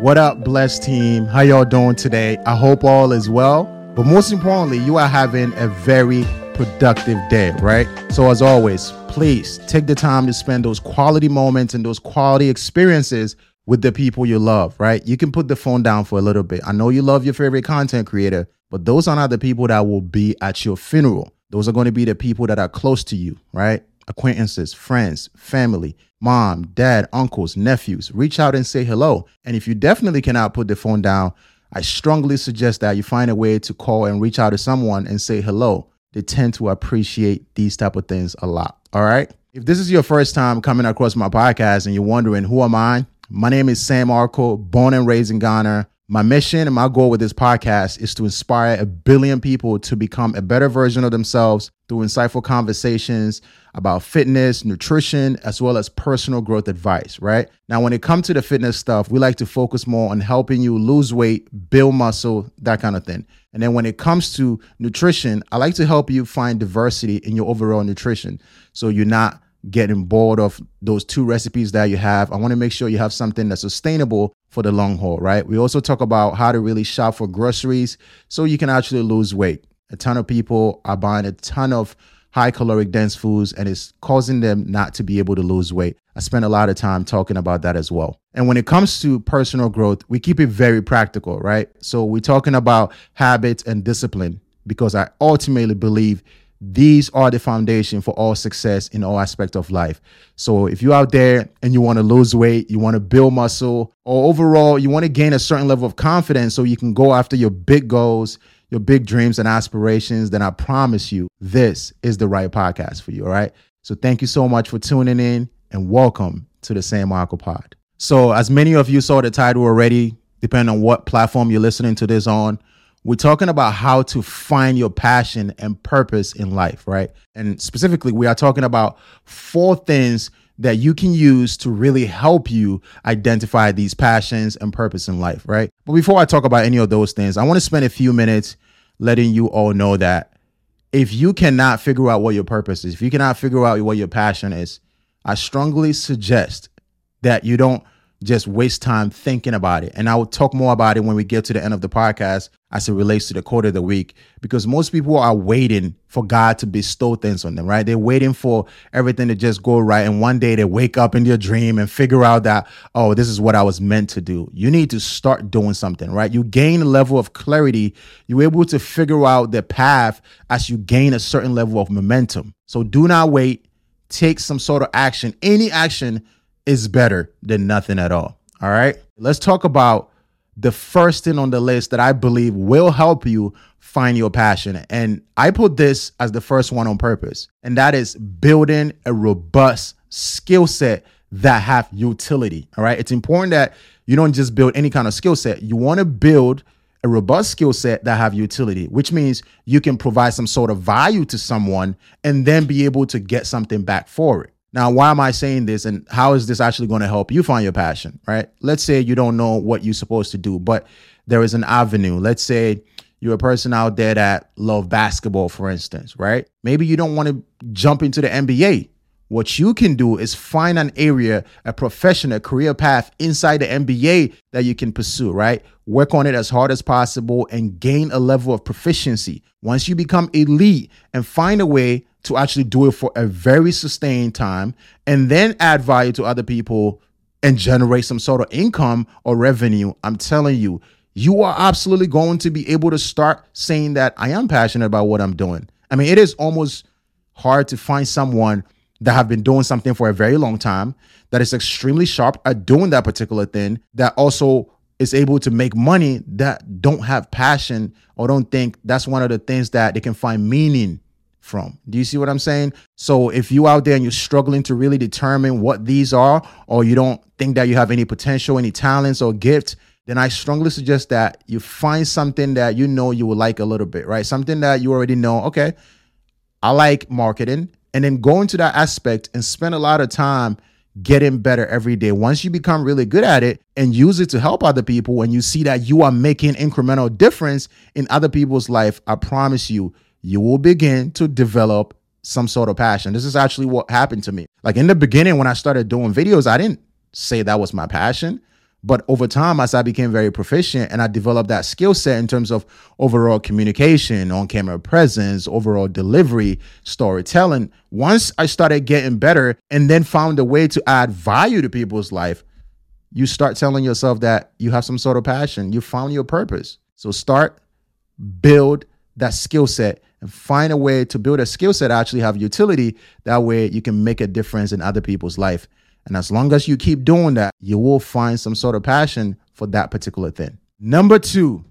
What up, blessed team? How y'all doing today? I hope all is well. But most importantly, you are having a very productive day, right? So, as always, please take the time to spend those quality moments and those quality experiences with the people you love, right? You can put the phone down for a little bit. I know you love your favorite content creator, but those are not the people that will be at your funeral. Those are going to be the people that are close to you, right? Acquaintances, friends, family mom, dad, uncles, nephews. Reach out and say hello. And if you definitely cannot put the phone down, I strongly suggest that you find a way to call and reach out to someone and say hello. They tend to appreciate these type of things a lot. All right. If this is your first time coming across my podcast and you're wondering who am I, my name is Sam Arkoh, born and raised in Ghana. My mission and my goal with this podcast is to inspire a billion people to become a better version of themselves through insightful conversations about fitness, nutrition, as well as personal growth advice, right? Now, when it comes to the fitness stuff, we like to focus more on helping you lose weight, build muscle, that kind of thing. And then when it comes to nutrition, I like to help you find diversity in your overall nutrition. So you're not getting bored of those two recipes that you have. I want to make sure you have something that's sustainable for the long haul, right? We also talk about how to really shop for groceries so you can actually lose weight. A ton of people are buying a ton of high caloric dense foods and it's causing them not to be able to lose weight. I spend a lot of time talking about that as well. And when it comes to personal growth, we keep it very practical, right? So we're talking about habits and discipline because I ultimately believe these are the foundation for all success in all aspects of life. So if you're out there and you want to lose weight, you want to build muscle, or overall you want to gain a certain level of confidence so you can go after your big goals, your big dreams and aspirations, then I promise you this is the right podcast for you. All right. So thank you so much for tuning in and welcome to the Sam Arkoh Pod. So as many of you saw the title already, depending on what platform you're listening to this on, we're talking about how to find your passion and purpose in life, right? And specifically, we are talking about four things that you can use to really help you identify these passions and purpose in life, right? But before I talk about any of those things, I want to spend a few minutes letting you all know that if you cannot figure out what your purpose is, if you cannot figure out what your passion is, I strongly suggest that you don't just waste time thinking about it. And I will talk more about it when we get to the end of the podcast as it relates to the quote of the week, because most people are waiting for God to bestow things on them, right? They're waiting for everything to just go right. And one day they wake up in their dream and figure out that, oh, this is what I was meant to do. You need to start doing something, right? You gain a level of clarity. You're able to figure out the path as you gain a certain level of momentum. So do not wait. Take some sort of action. Any action is better than nothing at all. All right. Let's talk about the first thing on the list that I believe will help you find your passion. And I put this as the first one on purpose, and that is building a robust skill set that have utility. All right. It's important that you don't just build any kind of skill set. You want to build a robust skill set that have utility, which means you can provide some sort of value to someone and then be able to get something back for it. Now, why am I saying this and how is this actually going to help you find your passion, right? Let's say you don't know what you're supposed to do, but there is an avenue. Let's say you're a person out there that love basketball, for instance, right? Maybe you don't want to jump into the NBA. What you can do is find an area, a profession, a career path inside the NBA that you can pursue, right? Work on it as hard as possible and gain a level of proficiency. Once you become elite and find a way to actually do it for a very sustained time and then add value to other people and generate some sort of income or revenue, I'm telling you, you are absolutely going to be able to start saying that I am passionate about what I'm doing. I mean, it is almost hard to find someone that have been doing something for a very long time that is extremely sharp at doing that particular thing that also is able to make money that don't have passion or don't think that's one of the things that they can find meaning from. Do you see what I'm saying? So if you out there and you're struggling to really determine what these are, or you don't think that you have any potential, any talents or gifts, then I strongly suggest that you find something that you know you will like a little bit, right? Something that you already know, okay, I like marketing. And then go into that aspect and spend a lot of time getting better every day. Once you become really good at it and use it to help other people, and you see that you are making incremental difference in other people's life, I promise you, you will begin to develop some sort of passion. This is actually what happened to me. Like in the beginning, when I started doing videos, I didn't say that was my passion, But over time, as I became very proficient and I developed that skill set in terms of overall communication, on camera presence, overall delivery, storytelling, once I started getting better and then found a way to add value to people's life, you start telling yourself that you have some sort of passion. You found your purpose. So start, build that skill set and find a way to build a skill set actually have utility. That way you can make a difference in other people's life. And as long as you keep doing that, you will find some sort of passion for that particular thing. Number two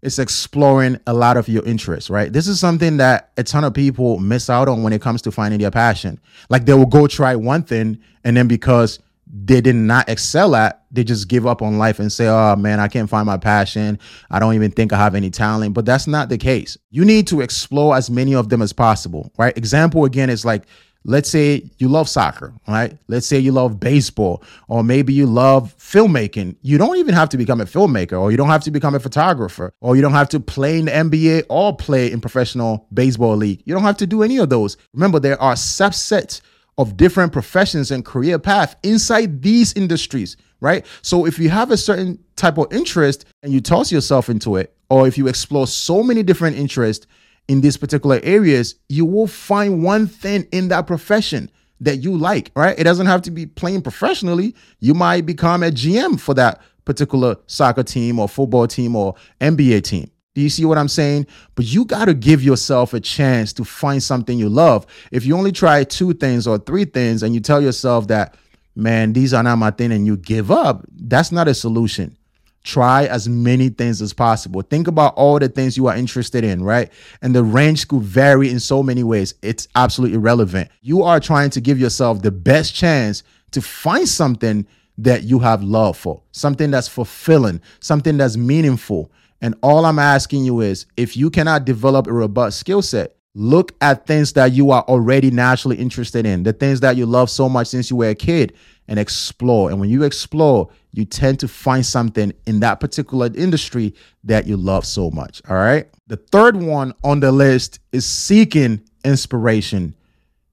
is exploring a lot of your interests, right? This is something that a ton of people miss out on when it comes to finding their passion. Like they will go try one thing, and then because they did not excel at, they just give up on life and say, oh man, I can't find my passion. I don't even think I have any talent. But that's not the case. You need to explore as many of them as possible, right? Example again is like, let's say you love soccer, right? Let's say you love baseball, or maybe you love filmmaking. You don't even have to become a filmmaker, or you don't have to become a photographer, or you don't have to play in the NBA or play in professional baseball league. You don't have to do any of those. Remember, there are subsets of different professions and career path inside these industries, right? So if you have a certain type of interest and you toss yourself into it, or if you explore so many different interests in these particular areas, you will find one thing in that profession that you like, right? It doesn't have to be playing professionally. You might become a GM for that particular soccer team or football team or NBA team. Do you see what I'm saying? But you got to give yourself a chance to find something you love. If you only try two things or three things and you tell yourself that, man, these are not my thing and you give up, that's not a solution. Try as many things as possible. Think about all the things you are interested in, right? And the range could vary in so many ways. It's absolutely irrelevant. You are trying to give yourself the best chance to find something that you have love for, something that's fulfilling, something that's meaningful. And all I'm asking you is if you cannot develop a robust skill set, look at things that you are already naturally interested in, the things that you love so much since you were a kid, and explore. And when you explore, you tend to find something in that particular industry that you love so much. All right. The third one on the list is seeking inspiration.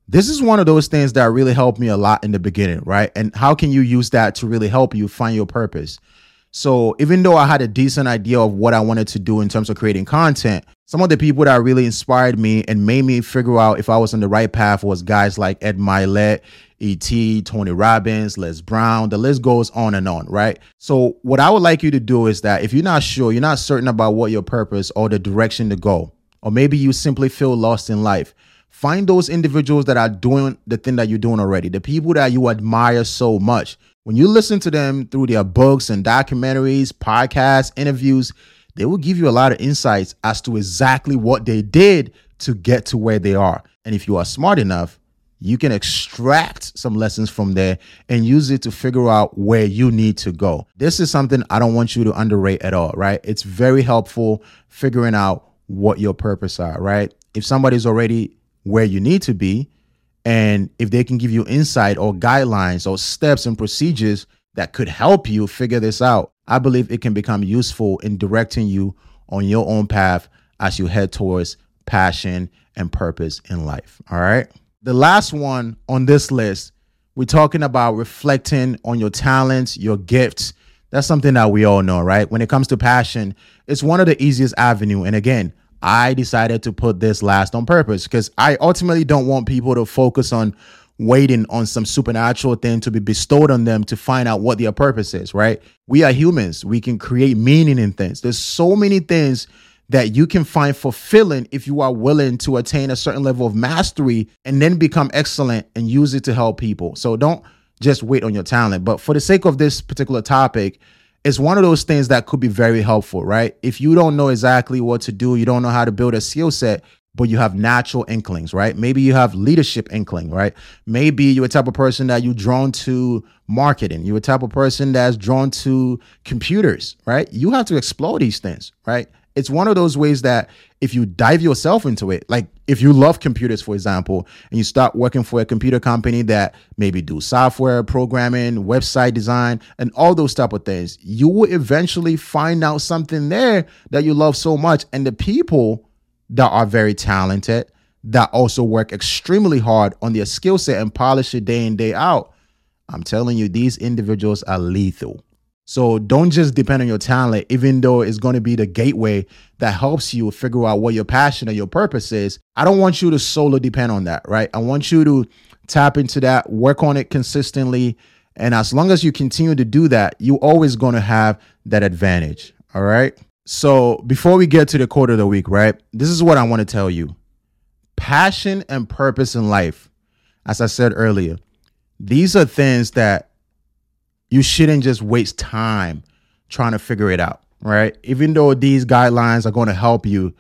This is one of those things that really helped me a lot in the beginning, right? And how can you use that to really help you find your purpose? So even though I had a decent idea of what I wanted to do in terms of creating content, some of the people that really inspired me and made me figure out if I was on the right path was guys like Ed Mylett, E.T., Tony Robbins, Les Brown, the list goes on and on, right? So what I would like you to do is that if you're not sure, you're not certain about what your purpose or the direction to go, or maybe you simply feel lost in life, find those individuals that are doing the thing that you're doing already, the people that you admire so much when you listen to them through their books and documentaries, podcasts, interviews, they will give you a lot of insights as to exactly what they did to get to where they are. And if you are smart enough, you can extract some lessons from there and use it to figure out where you need to go. This is something I don't want you to underrate at all, right? It's very helpful figuring out what your purpose are, right? If somebody's already where you need to be, and if they can give you insight or guidelines or steps and procedures that could help you figure this out, I believe it can become useful in directing you on your own path as you head towards passion and purpose in life. All right. The last one on this list, we're talking about reflecting on your talents, your gifts. That's something that we all know, right? When it comes to passion, it's one of the easiest avenue. And again, I decided to put this last on purpose because I ultimately don't want people to focus on waiting on some supernatural thing to be bestowed on them to find out what their purpose is, right? We are humans. We can create meaning in things. There's so many things that you can find fulfilling if you are willing to attain a certain level of mastery and then become excellent and use it to help people. So don't just wait on your talent. But for the sake of this particular topic, it's one of those things that could be very helpful, right? If you don't know exactly what to do, you don't know how to build a skill set, but you have natural inklings, right? Maybe you have leadership inkling, right? Maybe you're a type of person that you're drawn to marketing. You're a type of person that's drawn to computers, right? You have to explore these things, right? It's one of those ways that if you dive yourself into it, like if you love computers, for example, and you start working for a computer company that maybe do software programming, website design, and all those type of things, you will eventually find out something there that you love so much. And the people that are very talented, that also work extremely hard on their skill set and polish it day in, day out. I'm telling you, these individuals are lethal. So don't just depend on your talent, even though it's going to be the gateway that helps you figure out what your passion or your purpose is. I don't want you to solo depend on that, right? I want you to tap into that, work on it consistently. And as long as you continue to do that, you're always going to have that advantage. All right. So before we get to the quote of the week, right? This is what I want to tell you passion and purpose in life, as I said earlier, these are things that you shouldn't just waste time trying to figure it out, right? Even though these guidelines are going to help you,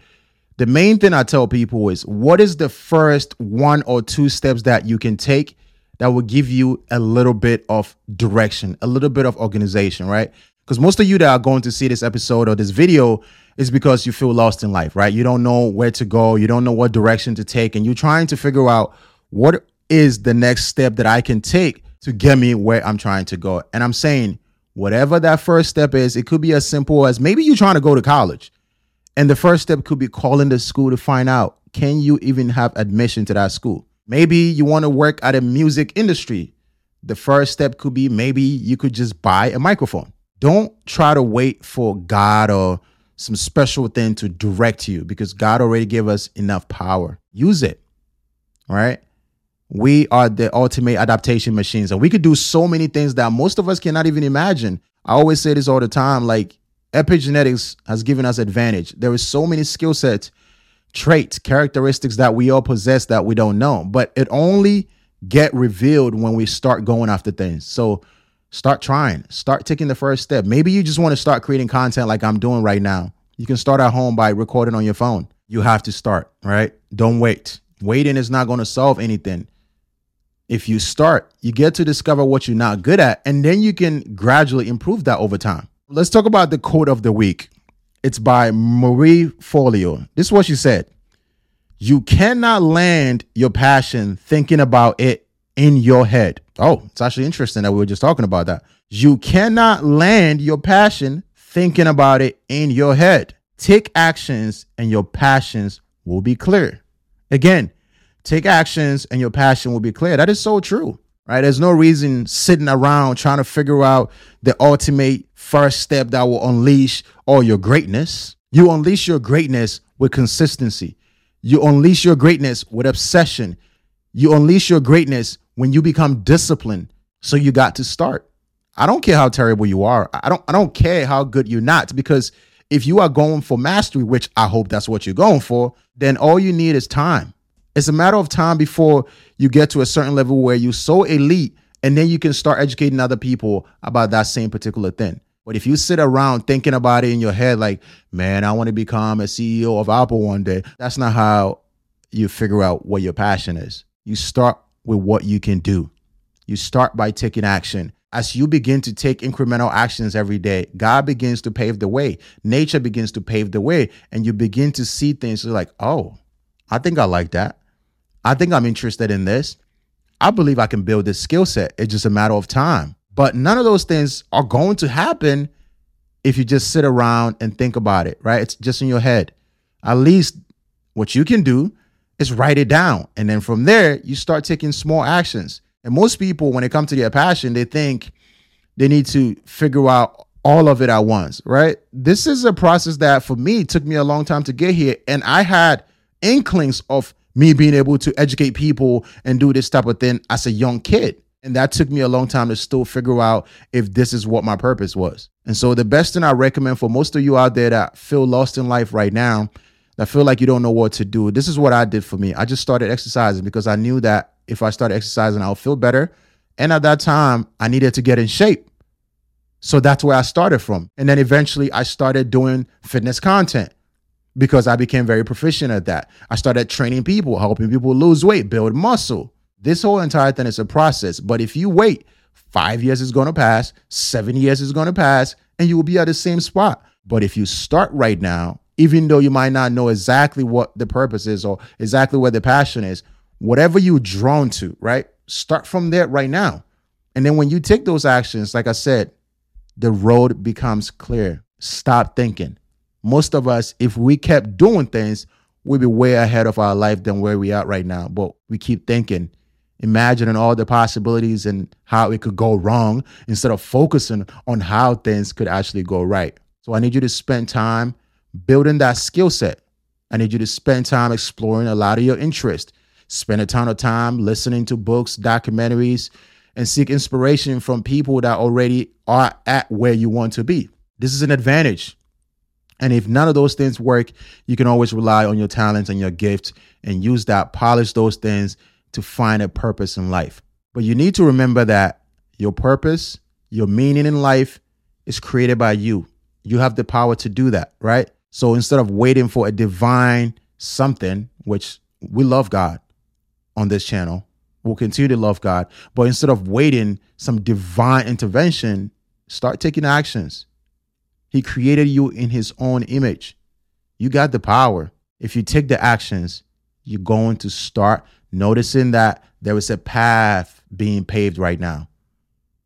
the main thing I tell people is what is the first one or two steps that you can take that will give you a little bit of direction, a little bit of organization, right? Because most of you that are going to see this episode or this video is because you feel lost in life, right? You don't know where to go, you don't know what direction to take, and you're trying to figure out what is the next step that I can take to get me where I'm trying to go. And I'm saying, whatever that first step is, it could be as simple as maybe you're trying to go to college. And the first step could be calling the school to find out can you even have admission to that school? Maybe you want to work at a music industry. The first step could be maybe you could just buy a microphone. Don't try to wait for God or some special thing to direct you because God already gave us enough power. Use it. Right we are the ultimate adaptation machines and we could do so many things that most of us cannot even imagine. I always say this all the time like epigenetics has given us advantage. There is so many skill sets traits characteristics that we all possess that we don't know but it only get revealed when we start going after things. So start trying. Start taking the first step. Maybe you just want to start creating content like i'm doing right now. You can start at home by recording on your phone. You have to start right? Don't wait. Waiting is not going to solve anything if you start, you get to discover what you're not good at, and then you can gradually improve that over time. Let's talk about the quote of the week. It's by Marie Forleo. This is what she said You cannot land your passion thinking about it in your head. Oh, it's actually interesting that we were just talking about that. You cannot land your passion thinking about it in your head. Take actions, and your passions will be clear. Again, take actions and your passion will be clear. That is so true, right? There's no reason sitting around trying to figure out the ultimate first step that will unleash all your greatness. You unleash your greatness with consistency. You unleash your greatness with obsession. You unleash your greatness when you become disciplined. So you got to start. I don't care how terrible you are. I don't I don't care how good you're not because if you are going for mastery, which I hope that's what you're going for, then all you need is time. It's a matter of time before you get to a certain level where you're so elite and then you can start educating other people about that same particular thing. But if you sit around thinking about it in your head, like, man, I want to become a CEO of Apple one day, that's not how you figure out what your passion is. You start with what you can do. You start by taking action. As you begin to take incremental actions every day, God begins to pave the way. Nature begins to pave the way. And you begin to see things like, oh, I think I like that. I think I'm interested in this. I believe I can build this skill set. It's just a matter of time. But none of those things are going to happen if you just sit around and think about it, right? It's just in your head. At least what you can do is write it down. And then from there, you start taking small actions. And most people, when it comes to their passion, they think they need to figure out all of it at once, right? This is a process that for me took me a long time to get here. And I had inklings of me being able to educate people and do this type of thing as a young kid. And that took me a long time to still figure out if this is what my purpose was. And so, the best thing I recommend for most of you out there that feel lost in life right now, that feel like you don't know what to do, this is what I did for me. I just started exercising because I knew that if I started exercising, I'll feel better. And at that time, I needed to get in shape. So that's where I started from. And then eventually, I started doing fitness content because I became very proficient at that. I started training people, helping people lose weight, build muscle. This whole entire thing is a process. But if you wait, five years is going to pass, seven years is going to pass, and you will be at the same spot. But if you start right now, even though you might not know exactly what the purpose is or exactly what the passion is, whatever you're drawn to, right? Start from there right now. And then when you take those actions, like I said, the road becomes clear. Stop thinking most of us, if we kept doing things, we'd be way ahead of our life than where we are right now. But we keep thinking imagining all the possibilities and how it could go wrong instead of focusing on how things could actually go right. So I need you to spend time building that skill set. I need you to spend time exploring a lot of your interest. Spend a ton of time listening to books, documentaries, and seek inspiration from people that already are at where you want to be. This is an advantage. And if none of those things work, you can always rely on your talents and your gifts and use that, polish those things to find a purpose in life. But you need to remember that your purpose, your meaning in life is created by you. You have the power to do that, right? So instead of waiting for a divine something, which we love God on this channel, we'll continue to love God. But instead of waiting some divine intervention, start taking actions. He created you in his own image. You got the power. If you take the actions, you're going to start noticing that there is a path being paved right now.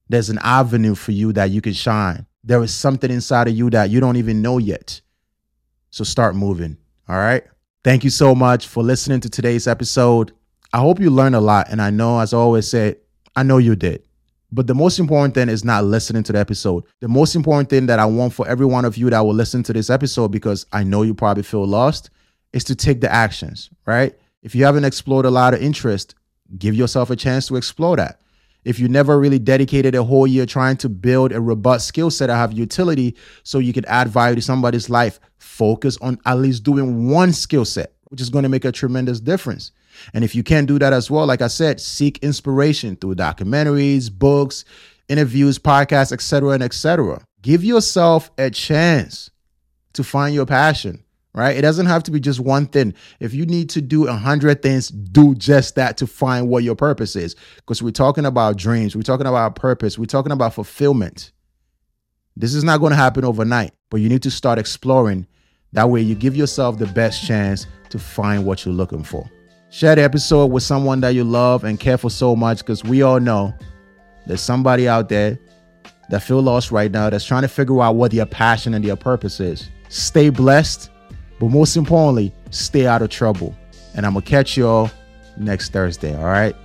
There's an avenue for you that you can shine. There is something inside of you that you don't even know yet. So start moving. All right. Thank you so much for listening to today's episode. I hope you learned a lot. And I know, as I always said, I know you did. But the most important thing is not listening to the episode. The most important thing that I want for every one of you that will listen to this episode, because I know you probably feel lost, is to take the actions, right? If you haven't explored a lot of interest, give yourself a chance to explore that. If you never really dedicated a whole year trying to build a robust skill set that have utility so you can add value to somebody's life, focus on at least doing one skill set, which is going to make a tremendous difference. And if you can't do that as well, like I said, seek inspiration through documentaries, books, interviews, podcasts, etc., and etc. Give yourself a chance to find your passion, right? It doesn't have to be just one thing. If you need to do a hundred things, do just that to find what your purpose is. Because we're talking about dreams, we're talking about purpose, we're talking about fulfillment. This is not going to happen overnight, but you need to start exploring. That way, you give yourself the best chance to find what you're looking for. Share the episode with someone that you love and care for so much because we all know there's somebody out there that feel lost right now that's trying to figure out what their passion and their purpose is. Stay blessed, but most importantly, stay out of trouble. And I'm going to catch y'all next Thursday, all right?